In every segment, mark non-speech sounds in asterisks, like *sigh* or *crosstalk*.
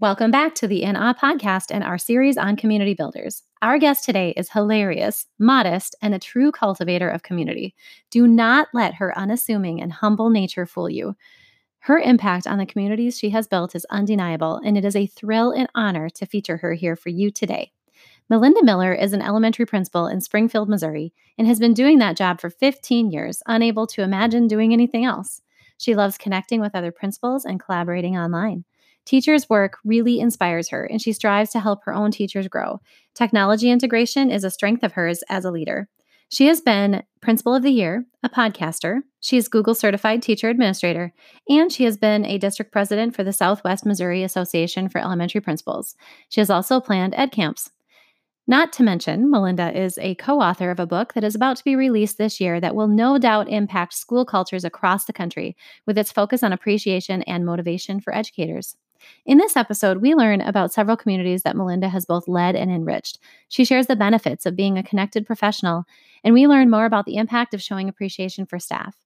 Welcome back to the In Awe podcast and our series on community builders. Our guest today is hilarious, modest, and a true cultivator of community. Do not let her unassuming and humble nature fool you. Her impact on the communities she has built is undeniable, and it is a thrill and honor to feature her here for you today. Melinda Miller is an elementary principal in Springfield, Missouri, and has been doing that job for 15 years, unable to imagine doing anything else. She loves connecting with other principals and collaborating online. Teachers' work really inspires her, and she strives to help her own teachers grow. Technology integration is a strength of hers as a leader. She has been Principal of the Year, a podcaster. She is Google Certified Teacher Administrator, and she has been a district president for the Southwest Missouri Association for Elementary Principals. She has also planned ed camps. Not to mention, Melinda is a co author of a book that is about to be released this year that will no doubt impact school cultures across the country with its focus on appreciation and motivation for educators. In this episode, we learn about several communities that Melinda has both led and enriched. She shares the benefits of being a connected professional, and we learn more about the impact of showing appreciation for staff.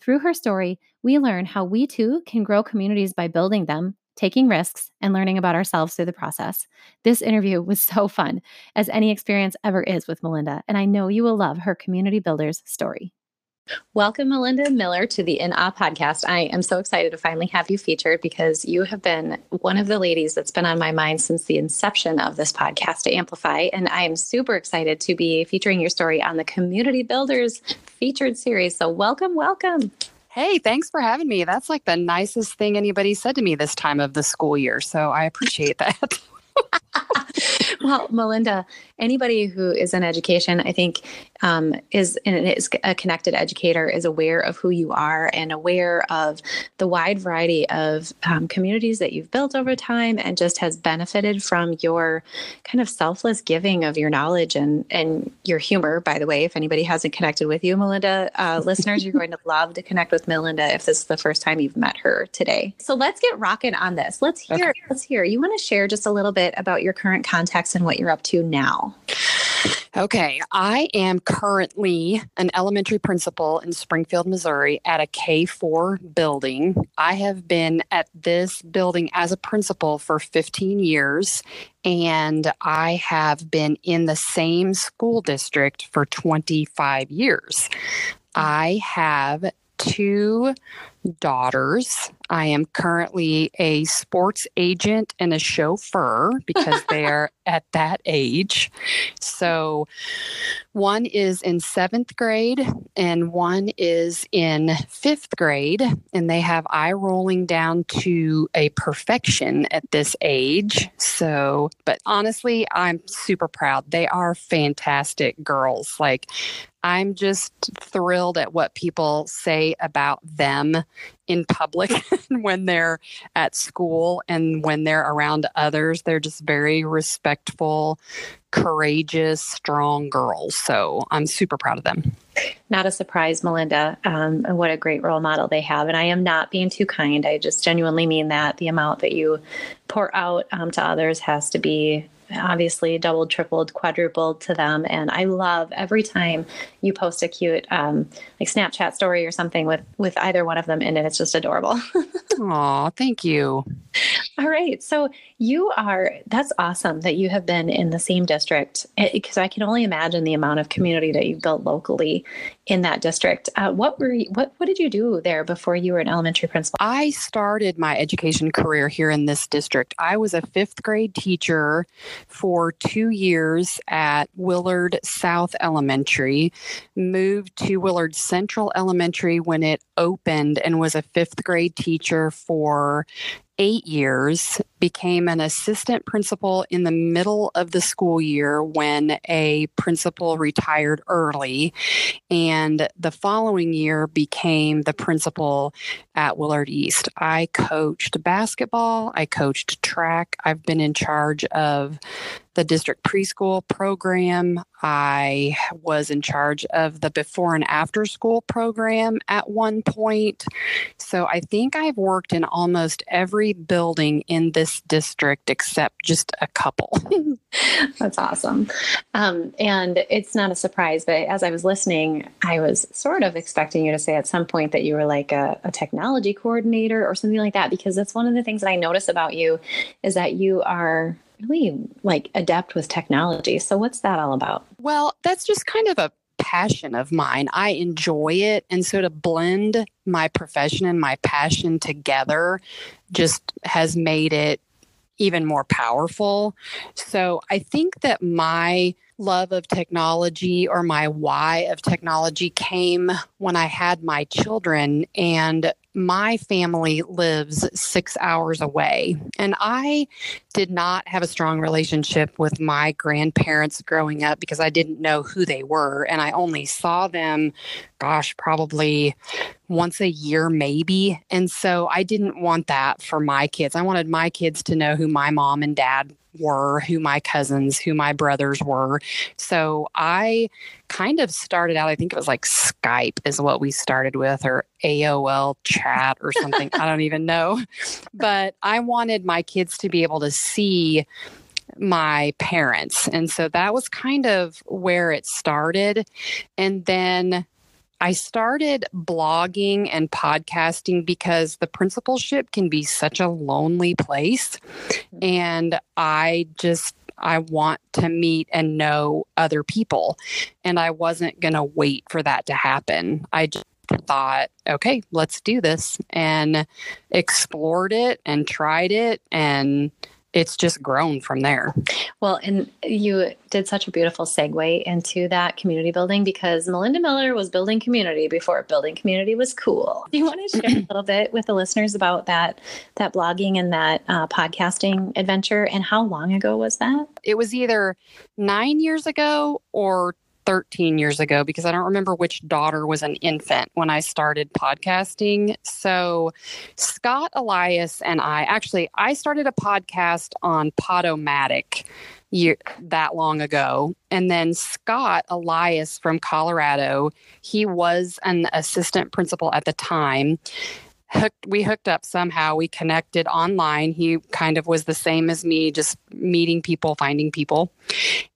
Through her story, we learn how we too can grow communities by building them, taking risks, and learning about ourselves through the process. This interview was so fun, as any experience ever is with Melinda, and I know you will love her community builders story. Welcome, Melinda Miller, to the In Awe podcast. I am so excited to finally have you featured because you have been one of the ladies that's been on my mind since the inception of this podcast to amplify. And I am super excited to be featuring your story on the Community Builders featured series. So, welcome, welcome. Hey, thanks for having me. That's like the nicest thing anybody said to me this time of the school year. So, I appreciate that. *laughs* *laughs* well, Melinda, anybody who is in education, I think, um, is and is a connected educator is aware of who you are and aware of the wide variety of um, communities that you've built over time, and just has benefited from your kind of selfless giving of your knowledge and and your humor. By the way, if anybody hasn't connected with you, Melinda, uh, *laughs* listeners, you're going to love to connect with Melinda if this is the first time you've met her today. So let's get rocking on this. Let's hear. Okay. Let's hear. You want to share just a little bit about your current context and what you're up to now? Okay, I am currently an elementary principal in Springfield, Missouri at a K 4 building. I have been at this building as a principal for 15 years, and I have been in the same school district for 25 years. I have two daughters. I am currently a sports agent and a chauffeur because they're *laughs* at that age. So one is in seventh grade and one is in fifth grade, and they have eye rolling down to a perfection at this age. So, but honestly, I'm super proud. They are fantastic girls. Like, I'm just thrilled at what people say about them in public *laughs* when they're at school and when they're around others. They're just very respectful, courageous, strong girls. So I'm super proud of them. Not a surprise, Melinda. Um, what a great role model they have. And I am not being too kind. I just genuinely mean that the amount that you pour out um, to others has to be obviously doubled, tripled, quadrupled to them. And I love every time you post a cute um, like Snapchat story or something with with either one of them in it. It's just adorable. *laughs* Aw, thank you. All right. So you are, that's awesome that you have been in the same district because eh, I can only imagine the amount of community that you've built locally in that district. Uh, what were you, what, what did you do there before you were an elementary principal? I started my education career here in this district. I was a fifth grade teacher for two years at Willard South Elementary, moved to Willard Central Elementary when it opened, and was a fifth grade teacher for eight years, became an assistant principal in the middle of the school year when a principal retired early. And the following year became the principal at Willard East. I coached basketball, I coached track, I've been in charge of the district preschool program. I was in charge of the before and after school program at one point. So I think I've worked in almost every building in this district except just a couple. *laughs* That's awesome. Um, and it's not a surprise, but as I was listening, I was sort of expecting you to say at some point that you were like a, a technology coordinator or something like that, because that's one of the things that I notice about you is that you are really like adept with technology. So what's that all about? Well, that's just kind of a passion of mine. I enjoy it. And so to blend my profession and my passion together just has made it even more powerful. So I think that my love of technology or my why of technology came when I had my children and my family lives six hours away. And I did not have a strong relationship with my grandparents growing up because I didn't know who they were. And I only saw them, gosh, probably once a year, maybe. And so I didn't want that for my kids. I wanted my kids to know who my mom and dad were, who my cousins, who my brothers were. So I kind of started out, I think it was like Skype is what we started with, or AOL chat or something. I don't even know. *laughs* But I wanted my kids to be able to see my parents. And so that was kind of where it started. And then I started blogging and podcasting because the principalship can be such a lonely place. Mm-hmm. And I just, I want to meet and know other people. And I wasn't going to wait for that to happen. I just thought, okay, let's do this and explored it and tried it and it's just grown from there. Well, and you did such a beautiful segue into that community building because Melinda Miller was building community before building community was cool. Do you want to share a little bit with the listeners about that that blogging and that uh, podcasting adventure and how long ago was that? It was either nine years ago or 13 years ago because I don't remember which daughter was an infant when I started podcasting. So, Scott Elias and I actually, I started a podcast on Podomatic year, that long ago. And then Scott Elias from Colorado, he was an assistant principal at the time hooked we hooked up somehow we connected online he kind of was the same as me just meeting people finding people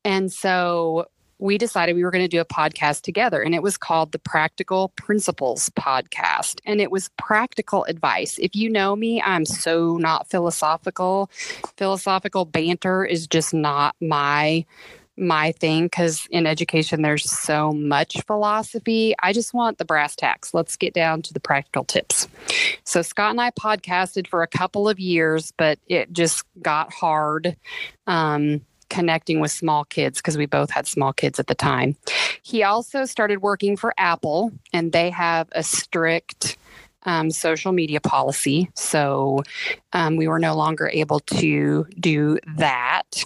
and so we decided we were going to do a podcast together, and it was called the Practical Principals Podcast. And it was practical advice. If you know me, I'm so not philosophical. Philosophical banter is just not my my thing because in education there's so much philosophy. I just want the brass tacks. Let's get down to the practical tips. So Scott and I podcasted for a couple of years, but it just got hard. Um, connecting with small kids because we both had small kids at the time. He also started working for Apple, and they have a strict um, social media policy. So um, we were no longer able to do that.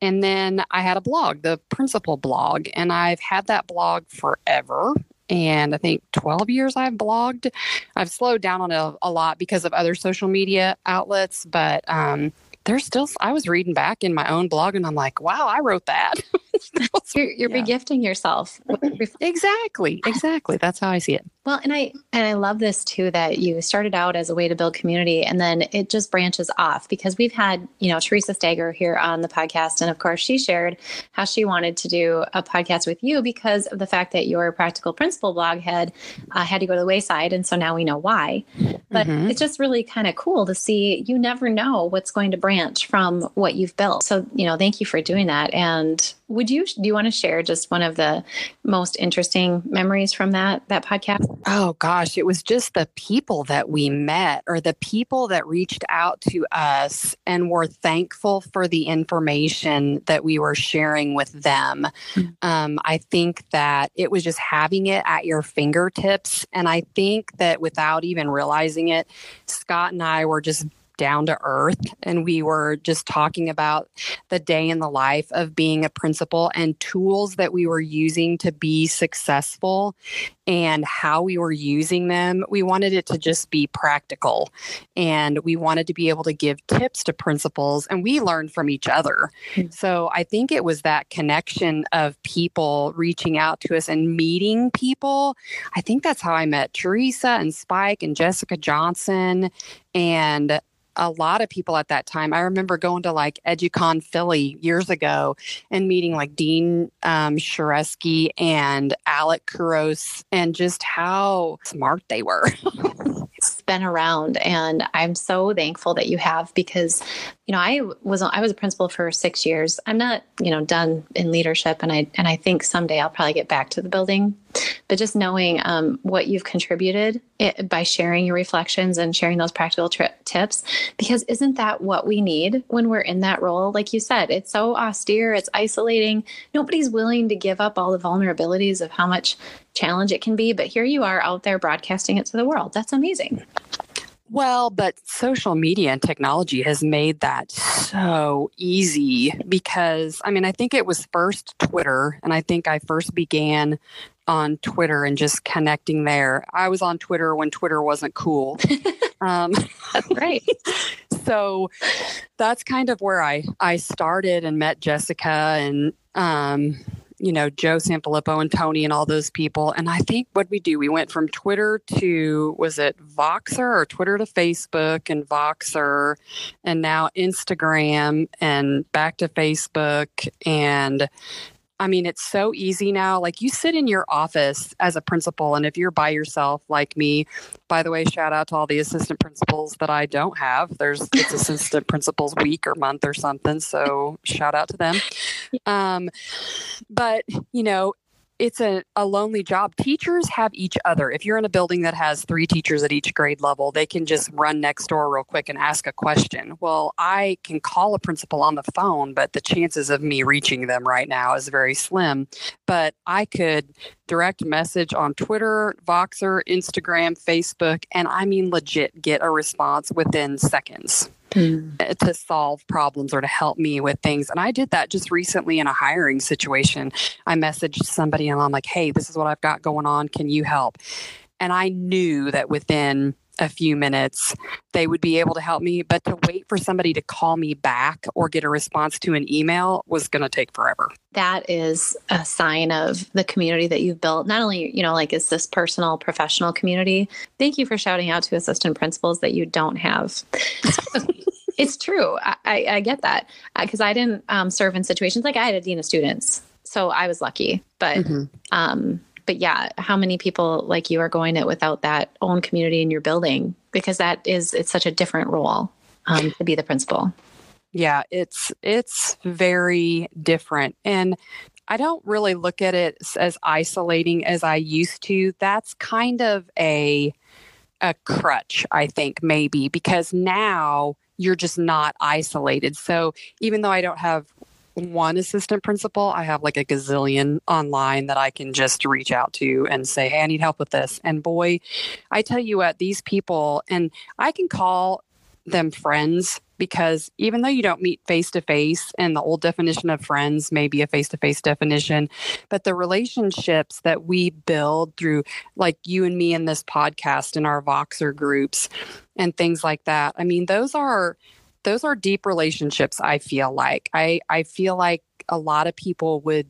And then I had a blog, the principal blog, and I've had that blog forever. And I think 12 years I've blogged. I've slowed down on it a lot because of other social media outlets, but um, there's still i was reading back in my own blog and i'm like wow i wrote that *laughs* you're, you're yeah. regifting yourself *laughs* exactly exactly that's how i see it well and i and i love this too that you started out as a way to build community and then it just branches off because we've had you know teresa stager here on the podcast and of course she shared how she wanted to do a podcast with you because of the fact that your practical principal blog had uh, had to go to the wayside and so now we know why but mm-hmm. it's just really kind of cool to see you never know what's going to branch from what you've built. So you know thank you for doing that. And would you do you want to share just one of the most interesting memories from that that podcast? Oh gosh. It was just the people that we met or the people that reached out to us and were thankful for the information that we were sharing with them. Mm-hmm. um, i think that it was just having it at your fingertips. And i think that without even realizing it scott and i were just down to earth and we were just talking about the day in the life of being a principal and tools that we were using to be successful and how we were using them. We wanted it to just be practical and we wanted to be able to give tips to principals and we learned from each other. Mm-hmm. So I think it was that connection of people reaching out to us and meeting people. I think that's how I met Teresa and Spike and Jessica Johnson and a lot of people at that time. I remember going to like EduCon Philly years ago and meeting like Dean um, Shareski and Alec Couros and just how smart they were. *laughs* it's been around and I'm so thankful that you have because you know I was I was a principal for 6 years. I'm not, you know, done in leadership and I and I think someday I'll probably get back to the building but just knowing um, what you've contributed it, by sharing your reflections and sharing those practical tri- tips because isn't that what we need when we're in that role? Like you said it's so austere it's isolating. Nobody's willing to give up all the vulnerabilities of how much challenge it can be but here you are out there broadcasting it to the world. That's amazing well, but social media and technology has made that so easy because, I mean, I think it was first Twitter, and I think I first began on Twitter and just connecting there. I was on Twitter when Twitter wasn't cool. *laughs* um, that's right. *laughs* so that's kind of where I I started and met Jessica and um, you know Joe Sanfilippo and Tony and all those people. And I think what we do, we went from Twitter to was it Voxer or Twitter to Facebook and Voxer, and now Instagram and back to Facebook and I mean, it's so easy now. Like you sit in your office as a principal, and if you're by yourself, like me, by the way, shout out to all the assistant principals that I don't have. There's it's *laughs* assistant principals week or month or something. So shout out to them. Um, but you know, it's a, a lonely job. Teachers have each other. If you're in a building that has three teachers at each grade level, they can just run next door real quick and ask a question. Well, I can call a principal on the phone, but the chances of me reaching them right now is very slim. But I could direct message on Twitter, Voxer, Instagram, Facebook, and I mean legit get a response within seconds mm. to solve problems or to help me with things. And I did that just recently in a hiring situation. I messaged somebody and I'm like, hey, this is what I've got going on. Can you help? And I knew that within a few minutes they would be able to help me but to wait for somebody to call me back or get a response to an email was going to take forever that is a sign of the community that you've built not only you know like is this personal professional community thank you for shouting out to assistant principals that you don't have *laughs* it's true. I, I, I get that because uh, I didn't um, serve in situations like I had a dean of students, so I was lucky. But mm-hmm. um, but yeah, how many people like you are going it without that own community in your building? Because that is it's such a different role um, to be the principal. Yeah, it's it's very different, and I don't really look at it as isolating as I used to. That's kind of a a crutch, I think, maybe, because now you're just not isolated. So even though I don't have one assistant principal, I have like a gazillion online that I can just reach out to and say, Hey, I need help with this. And boy, I tell you what, these people, and I can call them friends because even though you don't meet face to face and the old definition of friends may be a face to face definition, but the relationships that we build through, like you and me in this podcast and our Voxer groups and things like that, I mean, those are. Those are deep relationships. I feel like I I feel like a lot of people would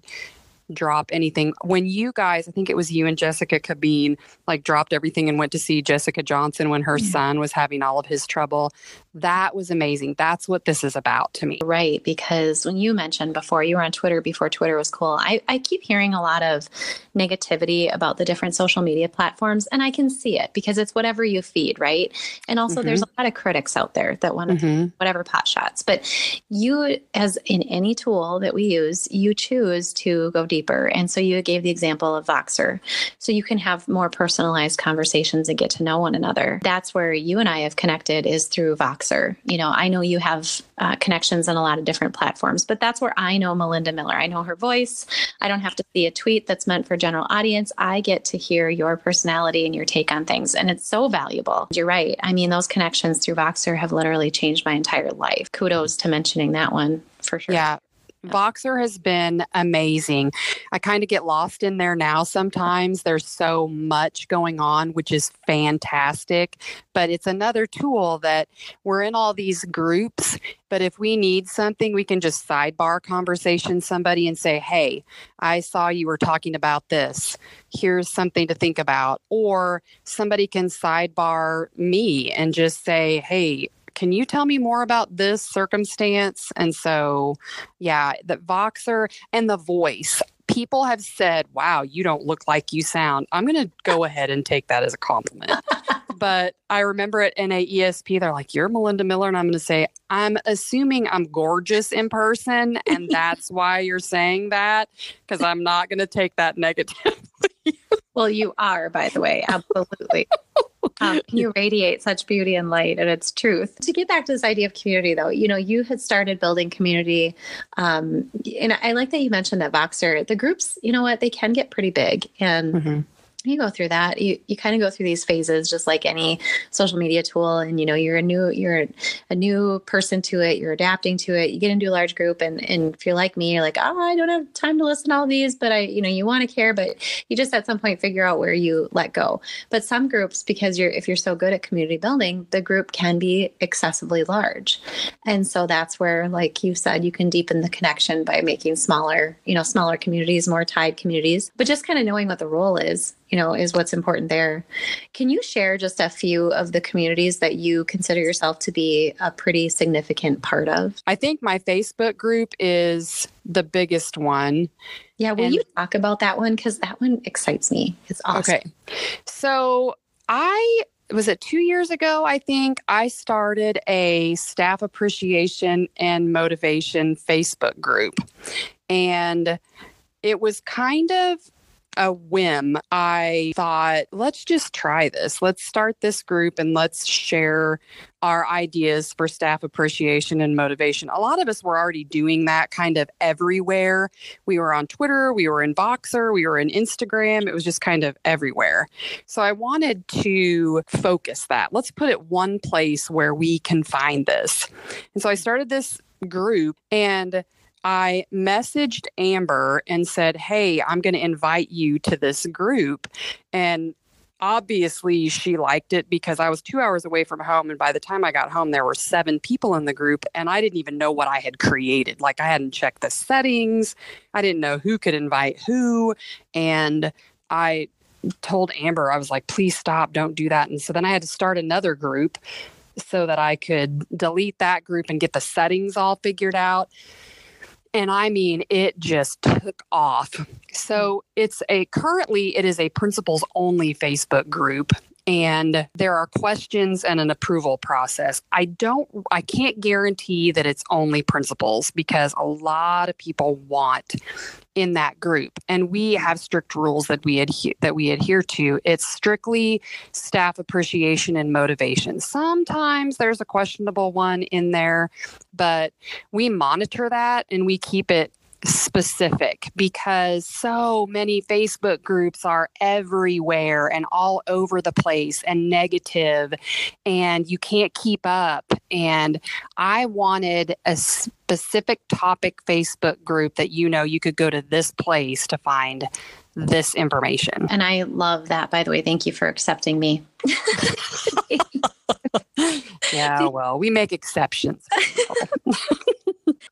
drop anything. When you guys, I think it was you and Jessica Cabeen, like dropped everything and went to see Jessica Johnson when her yeah. son was having all of his trouble. That was amazing. That's what this is about to me. Right. Because when you mentioned before, you were on Twitter before Twitter was cool. I, I keep hearing a lot of negativity about the different social media platforms, and I can see it because it's whatever you feed, right? And also, mm-hmm. there's a lot of critics out there that want to mm-hmm. whatever pot shots. But you, as in any tool that we use, you choose to go deeper. And so you gave the example of Voxer. So you can have more personalized conversations and get to know one another. That's where you and I have connected is through Voxer Voxer. You know, I know you have uh, connections on a lot of different platforms, but that's where I know Melinda Miller. I know her voice. I don't have to see a tweet that's meant for general audience. I get to hear your personality and your take on things, and it's so valuable. You're right. I mean, those connections through Voxer have literally changed my entire life. Kudos to mentioning that one for sure. Yeah. Voxer has been amazing. I kind of get lost in there now sometimes. There's so much going on, which is fantastic. But it's another tool that we're in all these groups. But if we need something, we can just sidebar conversation somebody and say, Hey, I saw you were talking about this. Here's something to think about. Or somebody can sidebar me and just say, Hey, can you tell me more about this circumstance? And so, yeah, the Voxer and the voice. People have said, wow, you don't look like you sound. I'm going to go ahead and take that as a compliment. *laughs* but I remember at NAESP, they're like, You're Melinda Miller. And I'm going to say, I'm assuming I'm gorgeous in person. And that's *laughs* why you're saying that, because I'm not going to take that negatively. Well, you are, by the way. Absolutely. Um, *laughs* you radiate such beauty and light, and it's truth. To get back to this idea of community, though, you know, you had started building community, um, and I like that you mentioned that Voxer. The groups, you know what, they can get pretty big, and mm-hmm you go through that. You, you kind of go through these phases just like any social media tool and you know you're a new you're a new person to it you're adapting to it. You get into a large group and and if you're like me you're like oh i don't have time to listen to all these but i you know you want to care but you just at some point figure out where you let go. But some groups because you're if you're so good at community building the group can be excessively large. And so that's where like you said you can deepen the connection by making smaller you know smaller communities more tied communities. But just kind of knowing what the role is you know, is what's important there. Can you share just a few of the communities that you consider yourself to be a pretty significant part of? I think my Facebook group is the biggest one. Yeah, will and, you talk about that one? Because that one excites me. It's awesome. Okay. So I was it two years ago i think i started a staff appreciation and motivation facebook group and it was kind of a whim, I thought, let's just try this. Let's start this group and let's share our ideas for staff appreciation and motivation. A lot of us were already doing that kind of everywhere. We were on Twitter, we were in Voxer, we were in Instagram. It was just kind of everywhere. So I wanted to focus that. Let's put it one place where we can find this. And so I started this group and I messaged Amber and said, Hey, I'm going to invite you to this group. And obviously she liked it because I was two hours away from home. And by the time I got home, there were seven people in the group, and I didn't even know what I had created. Like I hadn't checked the settings, I didn't know who could invite who. And I told Amber, I was like, please stop, don't do that. And so then I had to start another group so that I could delete that group and get the settings all figured out and I mean it just took off. So it's a currently it is a principals only Facebook group and there are questions and an approval process. I don't I can't guarantee that it's only principals because a lot of people want in that group and we have strict rules that we adhere that we adhere to. It's strictly staff appreciation and motivation. Sometimes there's a questionable one in there, but we monitor that and we keep it specific because so many Facebook groups are everywhere and all over the place and negative and you can't keep up. And I wanted a specific topic Facebook group that you know you could go to this place to find this information. And I love that, by the way. Thank you for accepting me. *laughs* *laughs* yeah, well, we make exceptions. *laughs*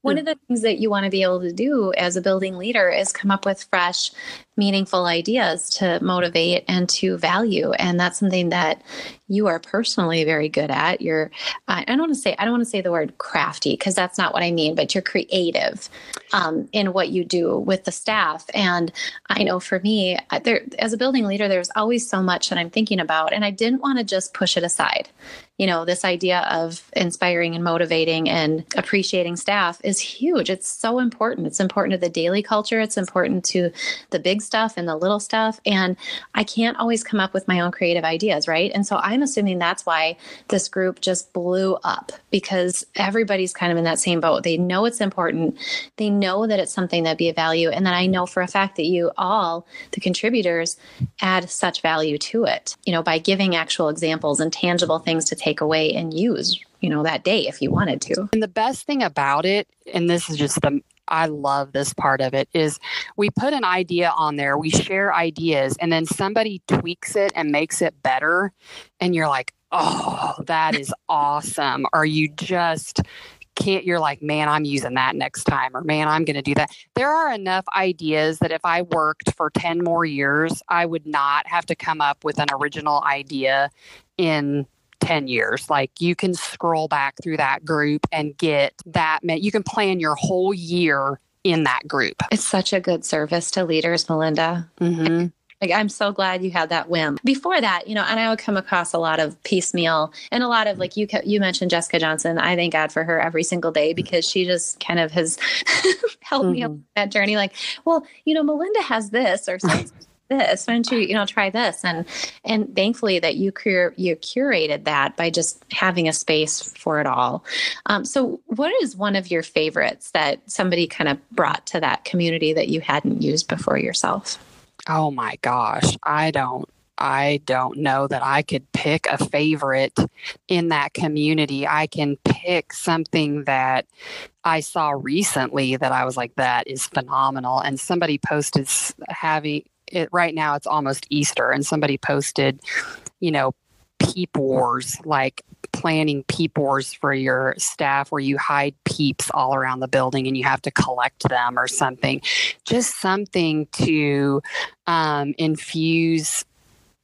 One hmm. of the things that you want to be able to do as a building leader is come up with fresh, meaningful ideas to motivate and to value. And that's something that you are personally very good at. You're, I don't want to say, I don't want to say the word crafty because that's not what I mean, but you're creative um, in what you do with the staff. And I know for me, there, as a building leader, there's always so much that I'm thinking about, and I didn't want to just push it aside you know, this idea of inspiring and motivating and appreciating staff is huge. It's so important. It's important to the daily culture, it's important to the big stuff and the little stuff. And I can't always come up with my own creative ideas, right? And so I I'm assuming that's why this group just blew up because everybody's kind of in that same boat. They know it's important, they know that it's something that'd be of value. And then I know for a fact that you all, the contributors, add such value to it, you know, by giving actual examples and tangible things to take away and use you know that day if you wanted to and the best thing about it and this is just the I love this part of it is we put an idea on there, we share ideas, and then somebody tweaks it and makes it better. And you're like, oh, that is awesome. Or you just can't, you're like, man, I'm using that next time, or man, I'm going to do that. There are enough ideas that if I worked for 10 more years, I would not have to come up with an original idea in 10 years. Like you can scroll back through that group and get that. You can plan your whole year in that group. It's such a good service to leaders, Melinda. Mm-hmm. Like, I'm so glad you had that whim. Before that, you know, and I would come across a lot of piecemeal and a lot of like you you mentioned Jessica Johnson. I thank God for her every single day because she just kind of has *laughs* helped mm-hmm. me on that journey. Like, well, you know, Melinda has this or something this. Why don't you you know try this? And and thankfully that you cur- you curated that by just having a space for it all. Um, so what is one of your favorites that somebody kind of brought to that community that you hadn't used before yourself? Oh my gosh. I don't I don't know that I could pick a favorite in that community. I can pick something that I saw recently that I was like, that is phenomenal. And somebody posted having it right now it's almost Easter and somebody posted, you know, peep wars, like planning peep wars for your staff where you hide peeps all around the building and you have to collect them or something. Just something to um, infuse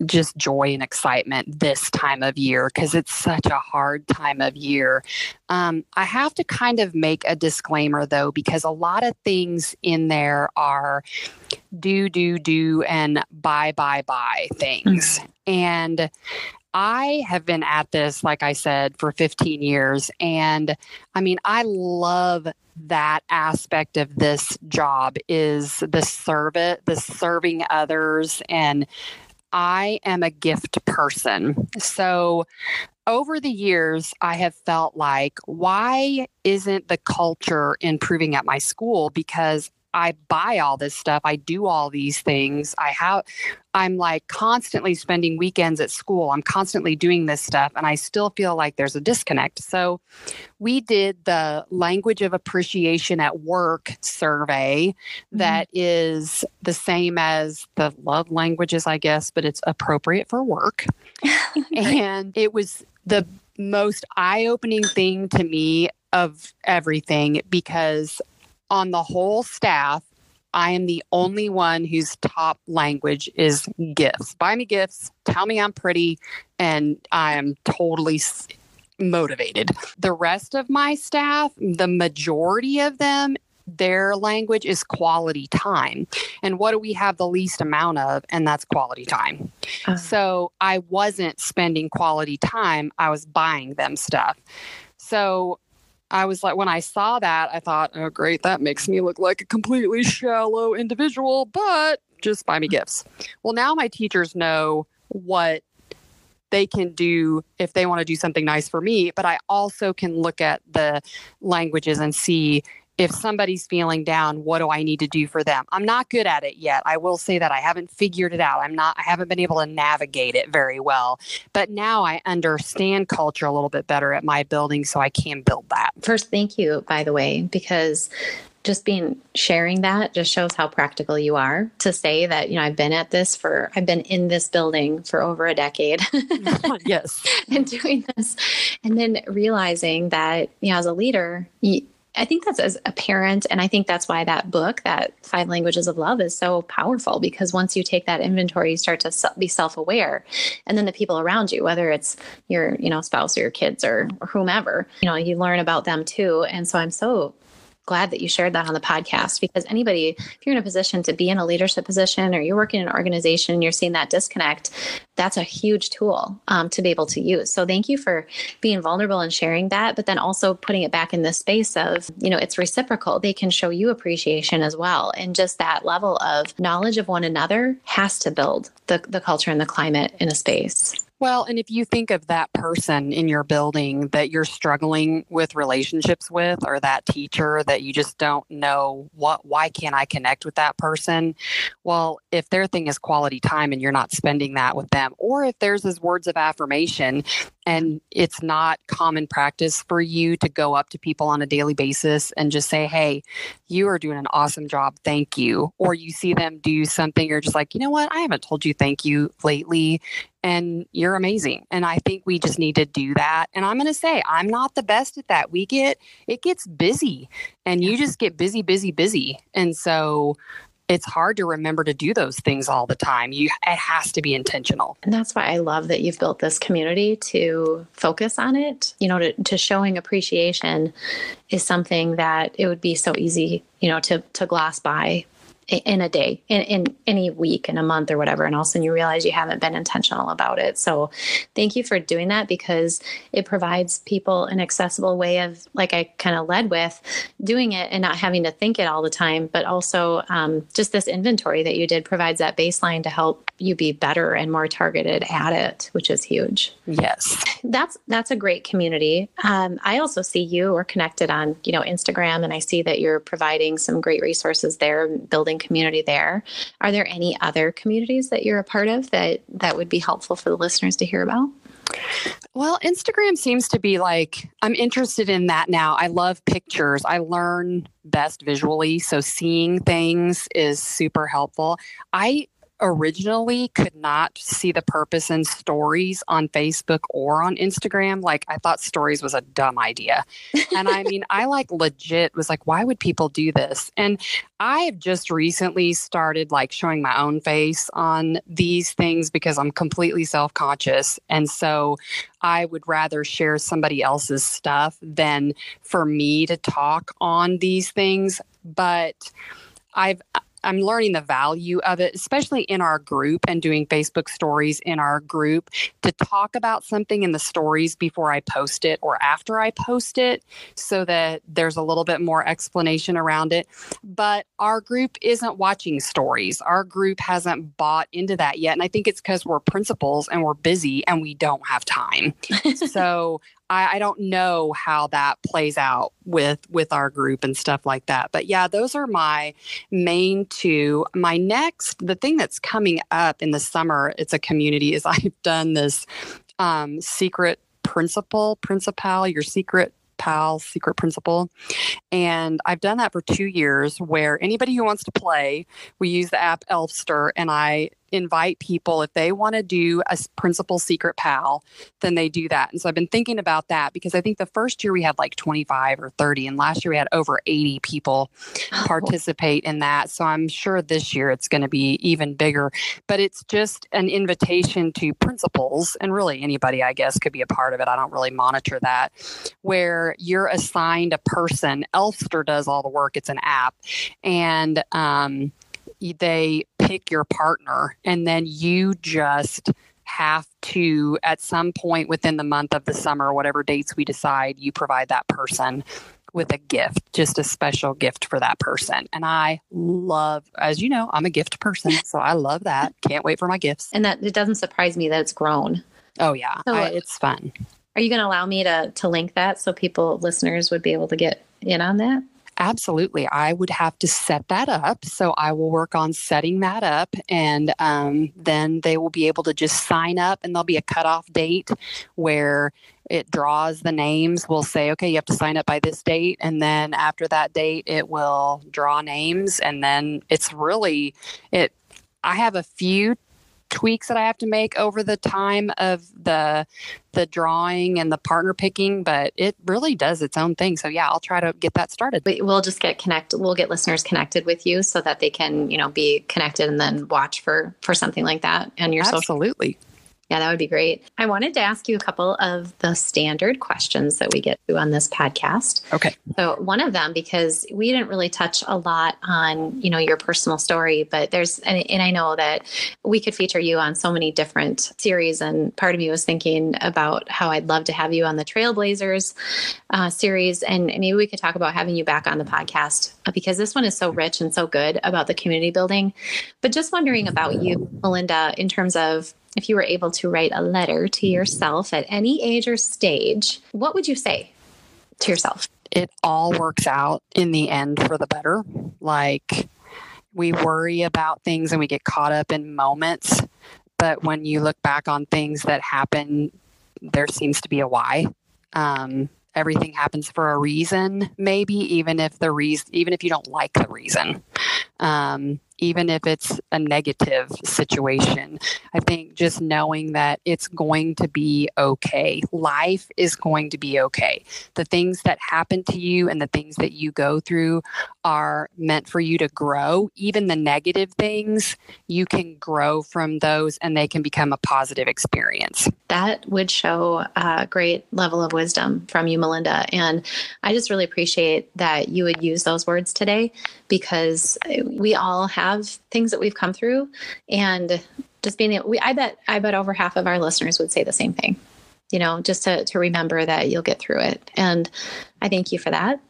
just joy and excitement this time of year because it's such a hard time of year. Um, I have to kind of make a disclaimer though, because a lot of things in there are do, do, do, and buy, buy, buy things. Mm-hmm. And I have been at this, like I said, for 15 years. And I mean, I love that aspect of this job is the serve it, the serving others and I am a gift person. So over the years, I have felt like, why isn't the culture improving at my school? Because I buy all this stuff. I do all these things. I have I'm like constantly spending weekends at school. I'm constantly doing this stuff and I still feel like there's a disconnect. So we did the language of appreciation at work survey mm-hmm. that is the same as the love languages, I guess, but it's appropriate for work. *laughs* and it was the most eye-opening thing to me of everything because on the whole staff, I am the only one whose top language is gifts. Buy me gifts, tell me I'm pretty, and I am totally motivated. The rest of my staff, the majority of them, their language is quality time. And what do we have the least amount of? And that's quality time. Uh-huh. So I wasn't spending quality time, I was buying them stuff. So I was like, when I saw that, I thought, oh, great, that makes me look like a completely shallow individual, but just buy me gifts. Well, now my teachers know what they can do if they want to do something nice for me, but I also can look at the languages and see if somebody's feeling down, what do I need to do for them? I'm not good at it yet. I will say that I haven't figured it out. I'm not, I haven't been able to navigate it very well. But now I understand culture a little bit better at my building, so I can build that. First, thank you, by the way, because just being sharing that just shows how practical you are to say that you know I've been at this for I've been in this building for over a decade. *laughs* *laughs* yes. and doing this and then realizing that you know as a leader you, I think that's as a parent, and I think that's why that book, that Five Languages of Love, is so powerful because once you take that inventory, you start to be self-aware, and then the people around you, whether it's your you know spouse or your kids or, or whomever, you know, you learn about them too. And so I'm so glad that you shared that on the podcast because anybody, if you're in a position to be in a leadership position or you're working in an organization and you're seeing that disconnect, that's a huge tool um, to be able to use. So thank you for being vulnerable and sharing that, but then also putting it back in the space of, you know, it's reciprocal. They can show you appreciation as well. And just that level of knowledge of one another has to build the, the culture and the climate in a space. Well, and if you think of that person in your building that you're struggling with relationships with, or that teacher that you just don't know what, why can't I connect with that person? Well, if their thing is quality time and you're not spending that with them, or if theirs is words of affirmation and it's not common practice for you to go up to people on a daily basis and just say, Hey, you are doing an awesome job. Thank you. Or you see them do something, you're just like, you know what? I haven't told you thank you lately and you're amazing. And I think we just need to do that. And I'm going to say, I'm not the best at that. We get, it gets busy and you just get busy, busy, busy. And so it's hard to remember to do those things all the time. You it has to be intentional. And that's why I love that you've built this community to focus on it. You know, to, to showing appreciation is something that it would be so easy, you know, to to gloss by in a day, in, in any week, in a month, or whatever. And all of a sudden you realize you haven't been intentional about it. So thank you for doing that because it provides people an accessible way of, like I kind of led with, doing it and not having to think it all the time. But also um, just this inventory that you did provides that baseline to help you be better and more targeted at it, which is huge. Yes, that's that's a great community. Um, I also see you are connected on you know Instagram, and I see that you're providing some great resources there, building community there. Are there any other communities that you're a part of that that would be helpful for the listeners to hear about? Well, Instagram seems to be like, I'm interested in that now. I love pictures. I learn best visually. So seeing things is super helpful. I originally could not see the purpose in stories on Facebook or on Instagram. Like I thought stories was a dumb idea. And I mean, I like legit was like, why would people do this? And I have just recently started like showing my own face on these things because I'm completely self conscious. And so I would rather share somebody else's stuff than for me to talk on these things. But I've I'm learning the value of it, especially in our group and doing Facebook stories in our group to talk about something in the stories before I post it or after I post it so that there's a little bit more explanation around it. But our group isn't watching stories. Our group hasn't bought into that yet. And I think it's because we're principals and we're busy and we don't have time. *laughs* so I, I, don't know how that plays out with with our group and stuff like that. But yeah, those are my main two. My next, the thing that's coming up in the summer, it's a community. Is *laughs* I've done this um, secret principal, principal, your secret pal secret principal and i've done that for two years where anybody who wants to play we use the app elfster and i invite people if they want to do a principal secret pal then they do that. And so i've been thinking about that because i think the first year we had like 25 or 30 and last year we had over 80 people oh. participate in that. So i'm sure this year it's going to be even bigger. But it's just an invitation to principals and really anybody i guess could be a part of it. I don't really monitor that where you're assigned a person. Elfster does all the work. It's an app. And um, they pick your partner and then you just have to at some point within the month of the summer whatever dates we decide you provide that person with a gift just a special gift for that person. And i love as you know i'm a gift person *laughs* so i love that. Can't wait for my gifts. And that it doesn't surprise me that it's grown. Oh yeah. So, I, it's fun. are you going to allow me to to link that so people listeners would be able to get in on that Absolutely. I would have to set that up. So I will work on setting that up and um, then they will be able to just sign up and there'll be a cutoff date where it draws the names. We'll say, okay, you have to sign up by this date. And then after that date, it will draw names. And then it's really, it, I have a few tweaks that I have to make over the time of the the drawing and the partner picking, but it really does its own thing. So yeah, I'll try to get that started. We'll just get connected. We'll get listeners connected with you so that they can, you know, be connected and then watch for for something like that and your social Absolutely. social. Yeah, that would be great. I wanted to ask you a couple of the standard questions that we get to on this podcast. Okay. So one of them, because we didn't really touch a lot on, you know, your personal story, but there's, and, and I know that we could feature you on so many different series. And part of me was thinking about how I'd love to have you on the Trailblazers uh, series. And maybe we could talk about having you back on the podcast uh, because this one is so rich and so good about the community building. But just wondering about you, Melinda, in terms of if you were able to write a letter to yourself at any age or stage, what would you say to yourself? It all works out in the end for the better. Like, we worry about things and we get caught up in moments. But when you look back on things that happen, there seems to be a why. Um, everything happens for a reason, maybe even if the reason, even if you don't like the reason. Um, even if it's a negative situation. I think just knowing that it's going to be okay. Life is going to be okay. The things that happen to you and the things that you go through are meant for you to grow. Even the negative things, you can grow from those and they can become a positive experience. That would show a great level of wisdom from you, Melinda. And I just really appreciate that you would use those words today because we all have have things that we've come through and just being able, we, I bet, I bet over half of our listeners would say the same thing, you know, just to, to remember that you'll get through it. And I thank you for that.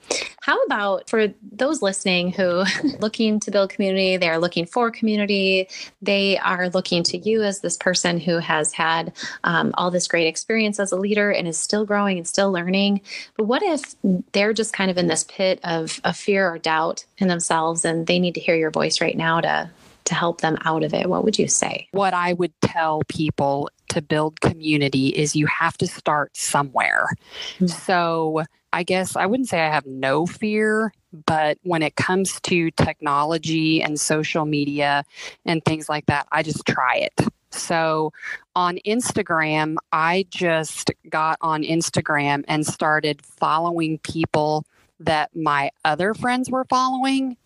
How about for those listening who *laughs* looking to build community, they are looking for community, they are looking to you as this person who has had um, all this great experience as a leader and is still growing and still learning. But what if they're just kind of in this pit of, of fear or doubt in themselves and they need to hear your voice right now to to help them out of it, what would you say? What I would tell people to build community is you have to start somewhere. Mm-hmm. So I guess I wouldn't say I have no fear, but when it comes to technology and social media and things like that, I just try it. So on Instagram, I just got on Instagram and started following people that my other friends were following.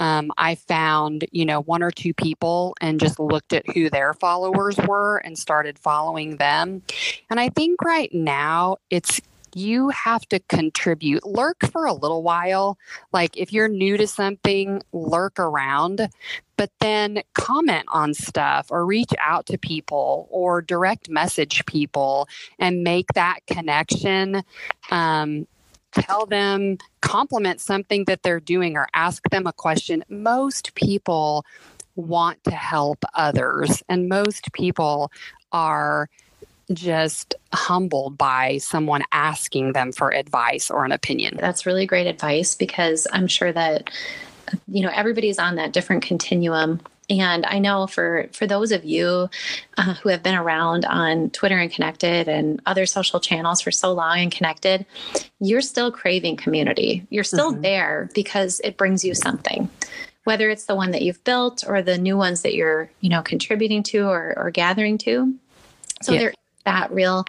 Um, I found, you know, one or two people and just looked at who their followers were and started following them. And I think right now it's you have to contribute. Lurk for a little while. Like if you're new to something, lurk around, but then comment on stuff or reach out to people or direct message people and make that connection. Um, tell them, compliment something that they're doing or ask them a question. Most people want to help others, and most people are just humbled by someone asking them for advice or an opinion. That's really great advice because I'm sure that you know everybody's on that different continuum and I know for for those of you uh, who have been around on Twitter and connected and other social channels for so long and connected, you're still craving community. You're still mm-hmm. there because it brings you something. Whether it's the one that you've built or the new ones that you're, you know, contributing to or, or gathering to. So yeah. there that real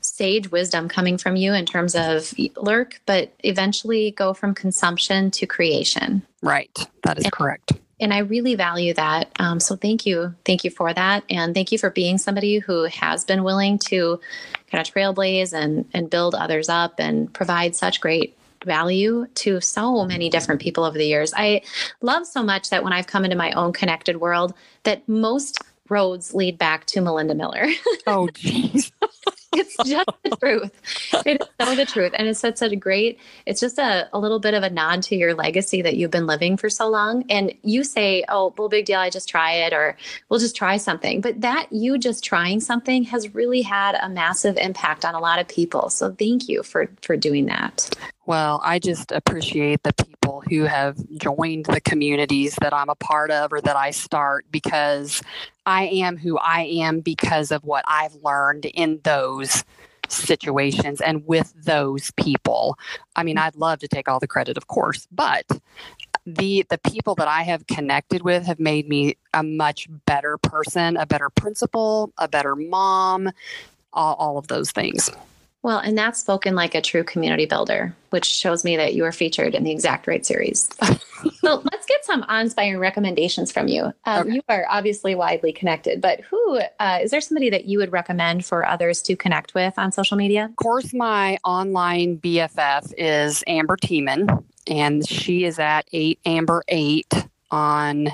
sage wisdom coming from you in terms of lurk, but eventually go from consumption to creation. Right. That is and, correct. And I really value that. Um, so thank you. Thank you for that. And thank you for being somebody who has been willing to kind of trailblaze and, and build others up and provide such great value to so many different people over the years. I love so much that when I've come into my own connected world, that most roads lead back to Melinda Miller. *laughs* oh, geez. It's just the *laughs* truth. It is so the truth. And it's such a great, it's just a, a little bit of a nod to your legacy that you've been living for so long. And you say, oh, well, big deal, I just try it, or we'll just try something. But that you just trying something has really had a massive impact on a lot of people. So thank you for for doing that. Well, I just appreciate the people who have joined the communities that I'm a part of or that I start because I am who I am because of what I've learned in those situations and with those people. I mean, I'd love to take all the credit, of course, but the the people that I have connected with have made me a much better person, a better principal, a better mom, all, all of those things. Well, and that's spoken like a true community builder, which shows me that you are featured in the Exact Right series. *laughs* so let's get some inspiring recommendations from you. Um, okay. You are obviously widely connected, but who uh, is there somebody that you would recommend for others to connect with on social media? Of course, my online BFF is Amber Teamann, and she is at 8 Amber 8 on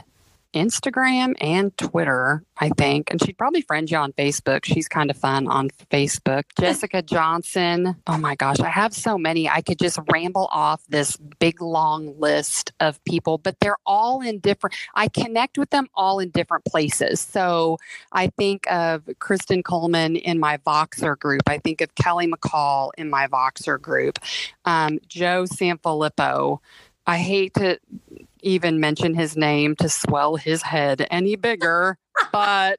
Instagram and Twitter, I think. And she'd probably friend you on Facebook. She's kind of fun on Facebook. Jessica Johnson. Oh my gosh, I have so many. I could just ramble off this big long list of people, but they're all in different, I connect with them all in different places. So I think of Kristen Coleman in my Voxer group. I think of Kelly McCall in my Voxer group. Um, Joe Sanfelippo. I hate to even mention his name to swell his head any bigger. *laughs* but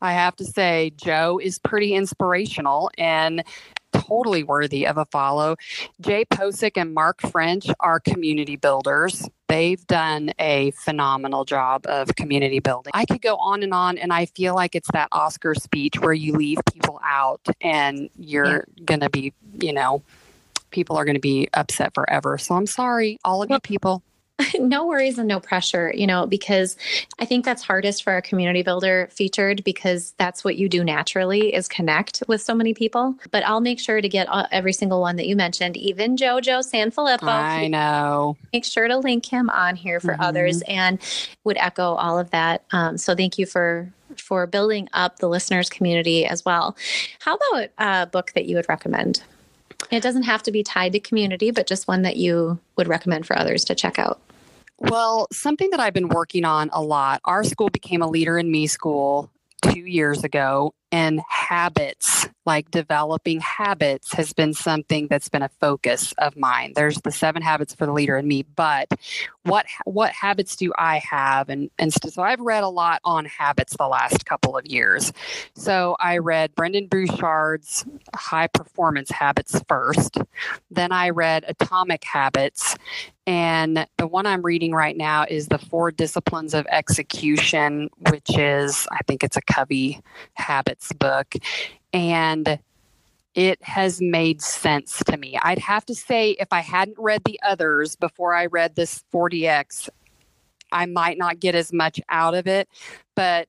I have to say, Joe is pretty inspirational and totally worthy of a follow. Jay Posick and Mark French are community builders. They've done a phenomenal job of community building. I could go on and on, and I feel like it's that Oscar speech where you leave people out and you're yeah. going to be, you know, people are going to be upset forever. So I'm sorry, all of well, you people. No worries and no pressure, you know, because I think that's hardest for a community builder featured because that's what you do naturally is connect with so many people. But I'll make sure to get every single one that you mentioned, even Jojo Sanfelippo. I know. Make sure to link him on here for mm-hmm. others and would echo all of that. Um, so thank you for for building up the listeners community as well. How about a book that you would recommend? It doesn't have to be tied to community, but just one that you would recommend for others to check out. Well, something that I've been working on a lot, our school became a leader in me school two years ago and habits like developing habits has been something that's been a focus of mine. There's the seven habits for the leader in me but what what habits do i have? And and so i've read a lot on habits the last couple of years. So i read brendon burchard's high performance habits first. Then i read atomic habits. And the one I'm reading right now is The Four Disciplines of Execution, which is, I think it's a Covey Habits book. And it has made sense to me. I'd have to say, if I hadn't read the others before I read this 4DX, I might not get as much out of it. But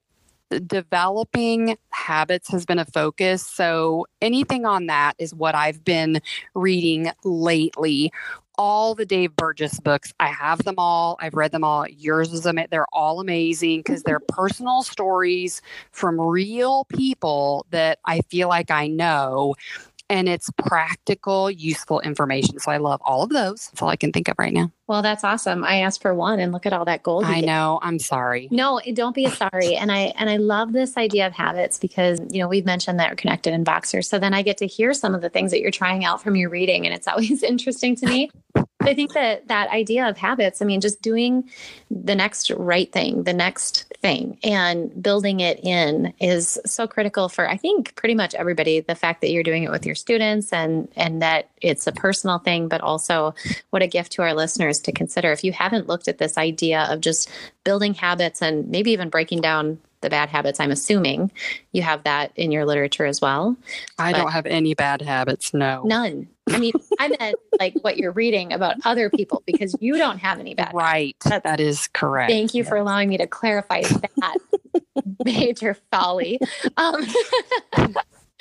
developing habits has been a focus. So anything on that is what I've been reading lately all the Dave Burgess books. I have them all. I've read them all. Yours is amazing. They're all amazing because they're *laughs* personal stories from real people that I feel like I know. And it's practical, useful information. So I love all of those. That's all I can think of right now. Well, that's awesome. I asked for one and look at all that gold. I know. I'm sorry. No, don't be sorry. And I and I love this idea of habits because, you know, we've mentioned that we're connected in Voxer. So then I get to hear some of the things that you're trying out from your reading. And it's always *laughs* interesting to me I think that that idea of habits, I mean, just doing the next right thing, the next thing, and building it in is so critical for I think pretty much everybody. The fact that you're doing it with your students and and that it's a personal thing, but also what a gift to our listeners to consider. If you haven't looked at this idea of just building habits and maybe even breaking down the bad habits. I'm assuming you have that in your literature as well. I don't have any bad habits. No. None. I mean, I meant like what you're reading about other people because you don't have any bad. Right. That's, that is correct. Thank you yes. for allowing me to clarify that *laughs* major folly. Um,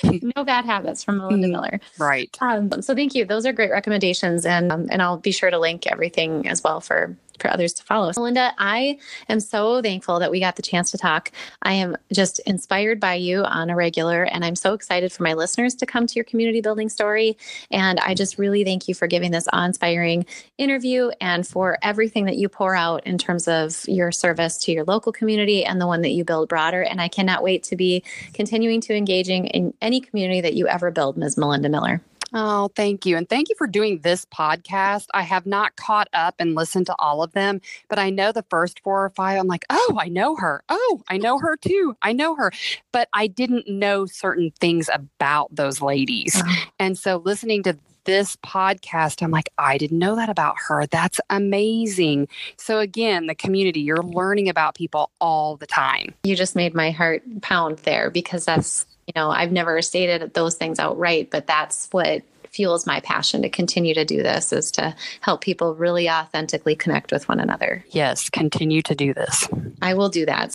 *laughs* no bad habits from Melinda mm, Miller. Right. Um, so thank you. Those are great recommendations, and um, and I'll be sure to link everything as well for for others to follow. So, Linda, I am so thankful that we got the chance to talk. I am just inspired by you on a regular, and I'm so excited for my listeners to come to your community building story. And I just really thank you for giving this awe inspiring interview and for everything that you pour out in terms of your service to your local community and the one that you build broader. And I cannot wait to be continuing to engaging in any community that you ever build, Ms. Melinda Miller. Oh, thank you. And thank you for doing this podcast. I have not caught up and listened to all of them, but I know the first four or five. I'm like, oh, I know her. Oh, I know her too. I know her. But I didn't know certain things about those ladies. Oh. And so listening to this podcast, I'm like, I didn't know that about her. That's amazing. So, again, the community, you're learning about people all the time. You just made my heart pound there because that's you know, I've never stated those things outright, but that's what fuels my passion to continue to do this is to help people really authentically connect with one another. Yes, continue to do this. I will do that.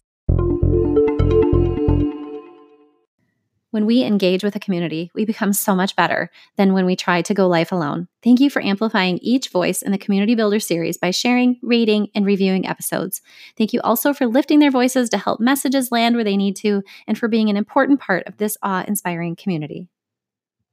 When we engage with a community, we become so much better than when we try to go life alone. Thank you for amplifying each voice in the Community Builder series by sharing, rating, and reviewing episodes. Thank you also for lifting their voices to help messages land where they need to and for being an important part of this awe inspiring community.